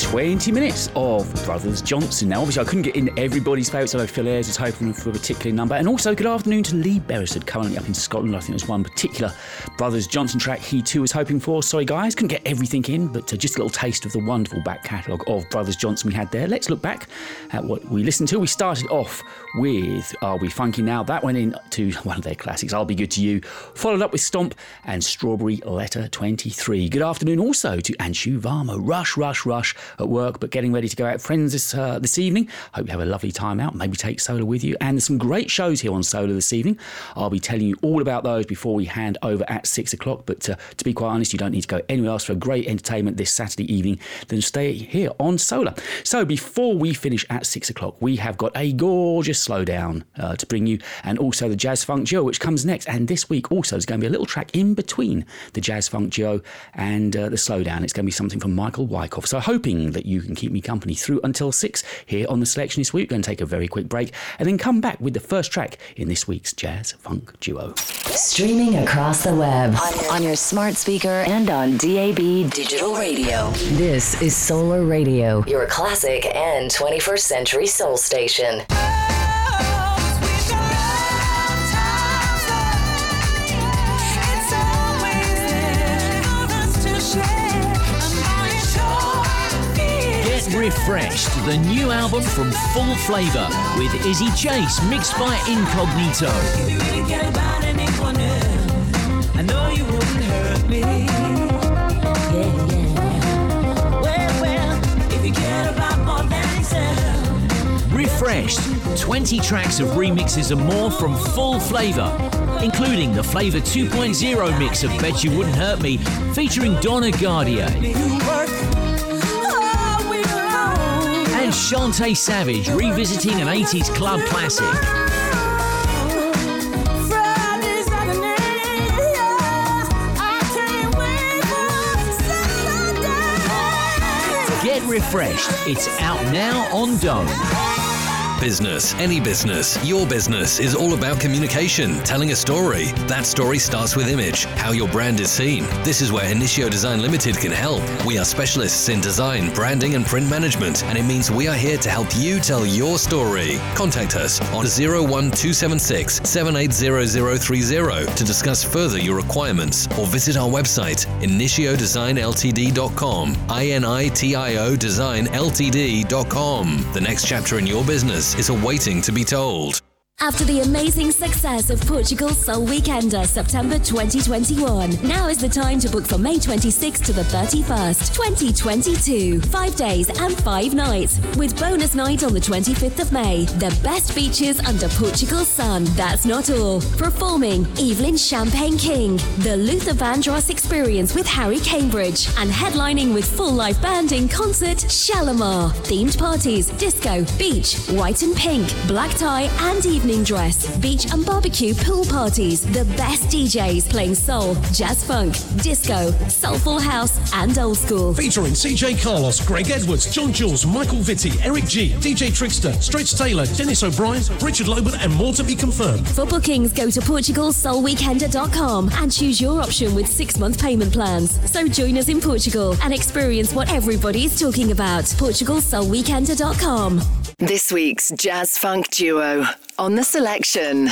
20 minutes of Brothers Johnson. Now, obviously, I couldn't get in everybody's favourites. Know Phil Ayres was hoping for a particular number. And also, good afternoon to Lee Beresford, currently up in Scotland. I think there's one particular Brothers Johnson track he too was hoping for. Sorry, guys, couldn't get everything in, but uh, just a little taste of the wonderful back catalogue of Brothers Johnson we had there. Let's look back at what we listened to. We started off with Are We Funky Now? That went into one of their classics, I'll Be Good to You, followed up with Stomp and Strawberry Letter 23. Good afternoon also to Anshu Varma. Rush, rush, rush at work, but getting ready to go out. Friends this, uh, this evening. Hope you have a lovely time out. Maybe take Solar with you. And there's some great shows here on Solar this evening. I'll be telling you all about those before we hand over at six o'clock. But uh, to be quite honest, you don't need to go anywhere else for great entertainment this Saturday evening Then stay here on Solar. So before we finish at six o'clock, we have got a gorgeous slowdown uh, to bring you, and also the Jazz Funk Duo, which comes next. And this week also is going to be a little track in between the Jazz Funk Duo and uh, the slowdown. It's going to be something from Michael Wycoff. So hoping that you can keep me company through until six here on the selection this week. Going to take a very quick break and then come back with the first track in this week's Jazz Funk Duo. Streaming across the web on, on your smart speaker and on DAB digital radio. This is Solar Radio, your classic and 21st century soul station. Get Refreshed, the new album from Full Flavor with Izzy Chase, mixed by Incognito. Refreshed, 20 tracks of remixes and more from Full Flavor, including the Flavor 2.0 mix of Bet You Wouldn't Hurt Me, featuring Donna Gardier. And Shantae Savage revisiting an 80s club classic. Get refreshed. It's out now on Dome. Business, any business, your business is all about communication, telling a story. That story starts with image, how your brand is seen. This is where Initio Design Limited can help. We are specialists in design, branding, and print management, and it means we are here to help you tell your story. Contact us on 01276 780030 to discuss further your requirements or visit our website initiodesignltd.com. I N I T I O designltd.com. The next chapter in your business is awaiting to be told. After the amazing success of Portugal's Soul Weekender September 2021, now is the time to book for May 26th to the 31st, 2022. Five days and five nights, with bonus night on the 25th of May. The best beaches under Portugal's sun. That's not all. Performing Evelyn Champagne King, the Luther Vandross Experience with Harry Cambridge, and headlining with full live band in concert Shalimar. Themed parties, disco, beach, white and pink, black tie, and evening dress, beach and barbecue pool parties. The best DJs playing soul, jazz funk, disco, soulful house, and old school. Featuring CJ Carlos, Greg Edwards, John Jules, Michael Vitti, Eric G, DJ Trickster, Stretch Taylor, Dennis O'Brien, Richard Loban, and more to be confirmed. For bookings, go to PortugalSoulWeekender.com and choose your option with six month payment plans. So join us in Portugal and experience what everybody is talking about. PortugalSoulWeekender.com. This week's Jazz Funk Duo on the selection.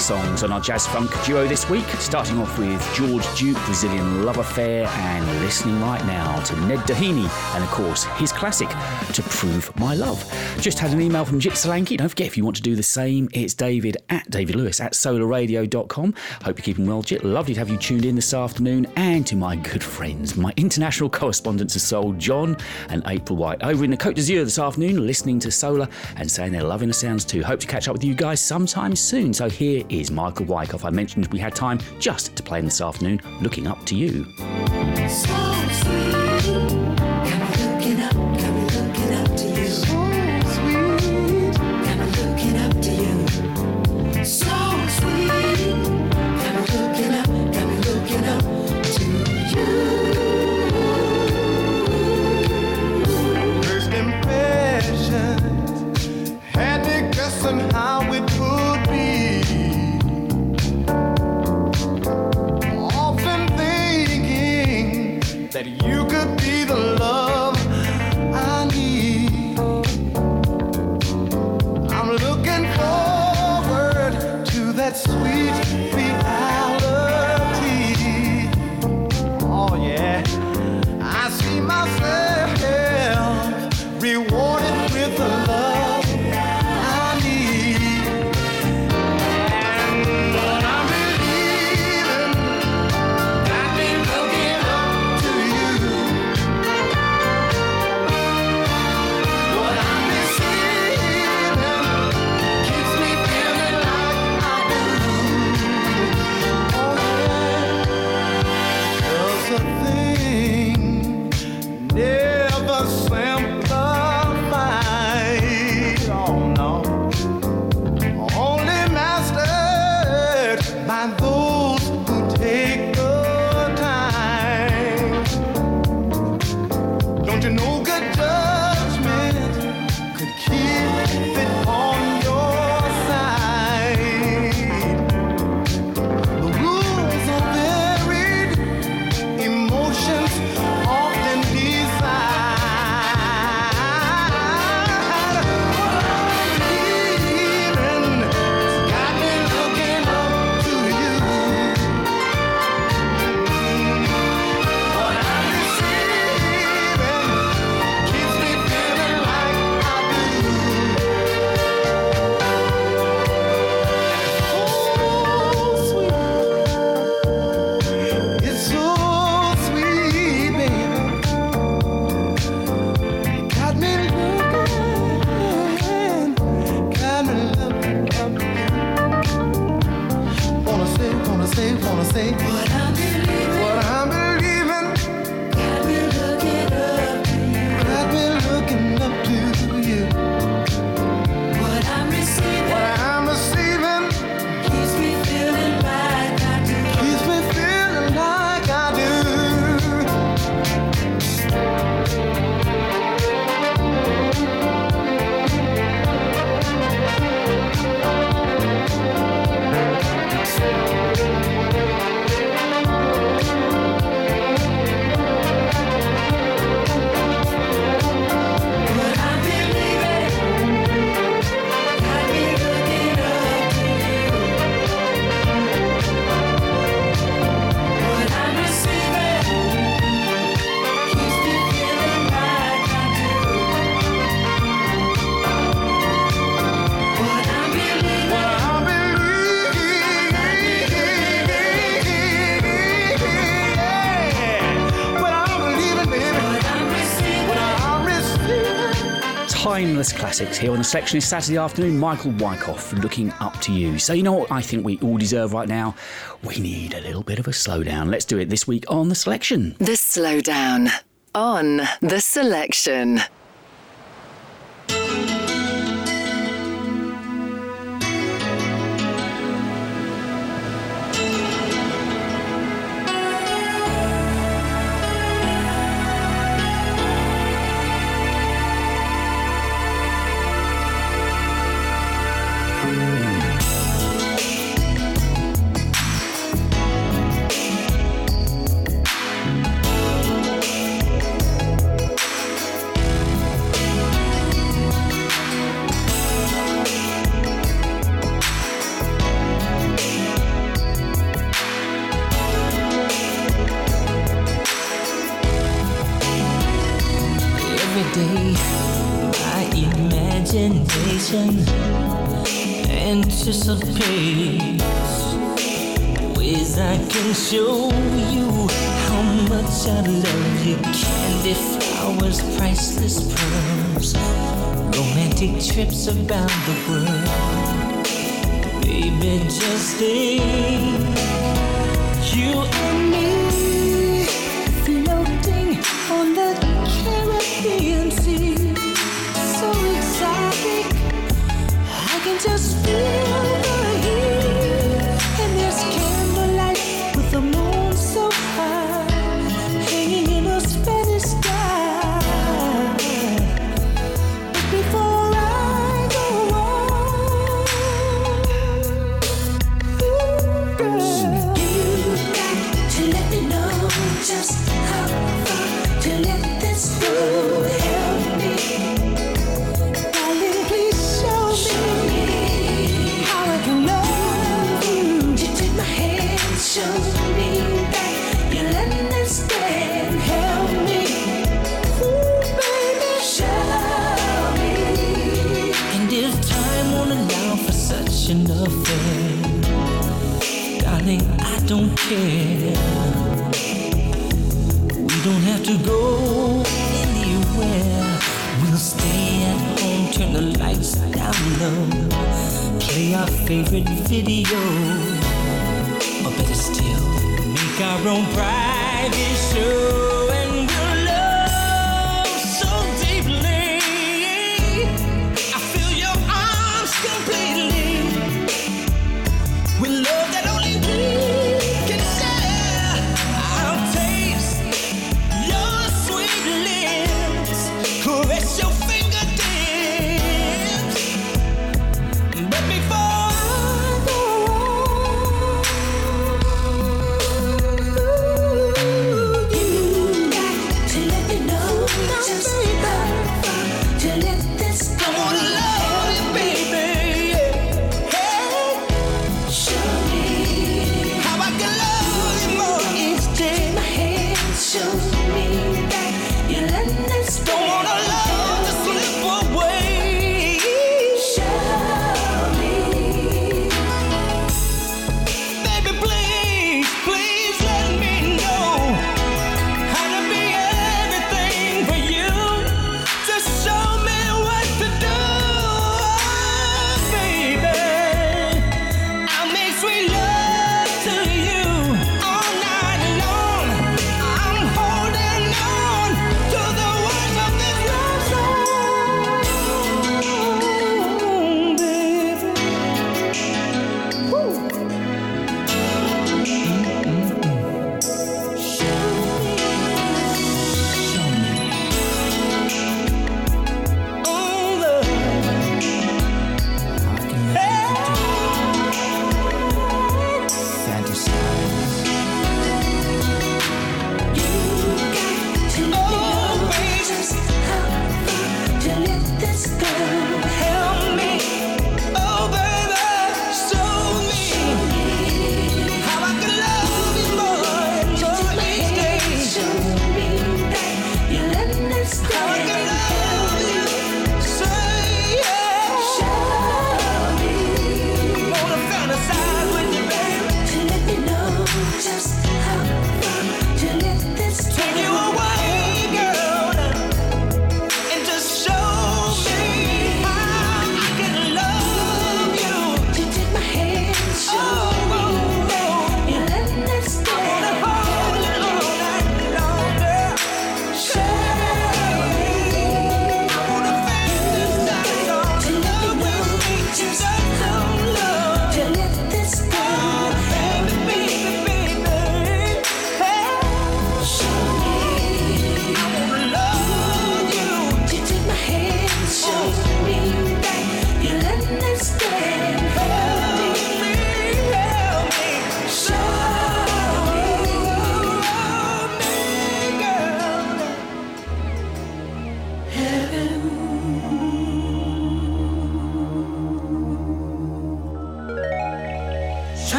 Songs on our jazz funk duo this week, starting off with George Duke, Brazilian Love Affair, and listening right now to Ned Doheny, and of course his classic, To Prove My Love. Just had an email from Solanki. Don't forget, if you want to do the same, it's David at David Lewis at solarradio.com. Hope you're keeping well, Jit. Lovely to have you tuned in this afternoon, and to my good friends, my international correspondents of soul, John and April White, over in the Côte d'Azur this afternoon, listening to Solar and saying they're loving the sounds too. Hope to catch up with you guys sometime soon. So here is Michael Wycoff. I mentioned we had time just to play him this afternoon, looking up to you. First that you could Timeless classics here on the selection is Saturday afternoon. Michael Wycoff looking up to you. So, you know what I think we all deserve right now? We need a little bit of a slowdown. Let's do it this week on the selection. The Slowdown on The Selection. Around the world.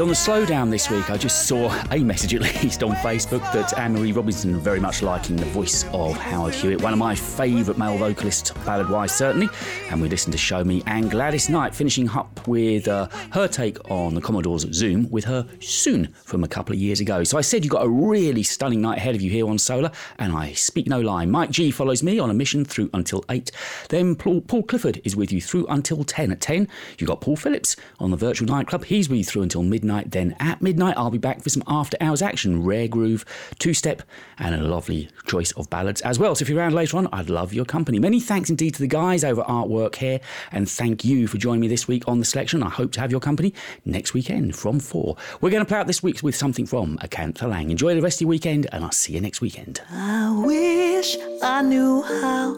On the slowdown this week. I just saw a message at least on Facebook that Anne Marie Robinson very much liking the voice of Howard Hewitt, one of my favourite male vocalists, ballad wise certainly. And we listened to Show Me and Gladys Knight finishing up with uh, her take on the Commodore's Zoom with her Soon from a couple of years ago. So I said you've got a really stunning night ahead of you here on Solar, and I speak no lie. Mike G follows me on a mission through until 8. Then Paul, Clifford is with you through until 10. At 10, you've got Paul Phillips on the virtual nightclub. He's with you through until midnight. Then at midnight, I'll be back for some after hours action, rare groove, two step, and a lovely choice of ballads as well. So if you're around later on, I'd love your company. Many thanks indeed to the guys over Artwork Hair, and thank you for joining me this week on the selection. I hope to have your company next weekend from 4. We're going to play out this week with something from Acantha Lang. Enjoy the rest of your weekend, and I'll see you next weekend. I wish I knew how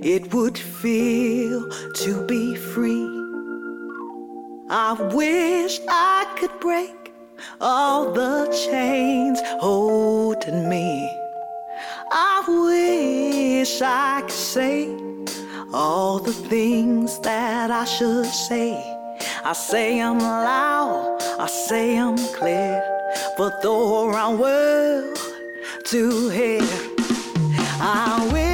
it would feel to be free. I wish I could break all the chains holding me. I wish I could say all the things that I should say. I say I'm loud, I say I'm clear, but the whole round world to hear. I wish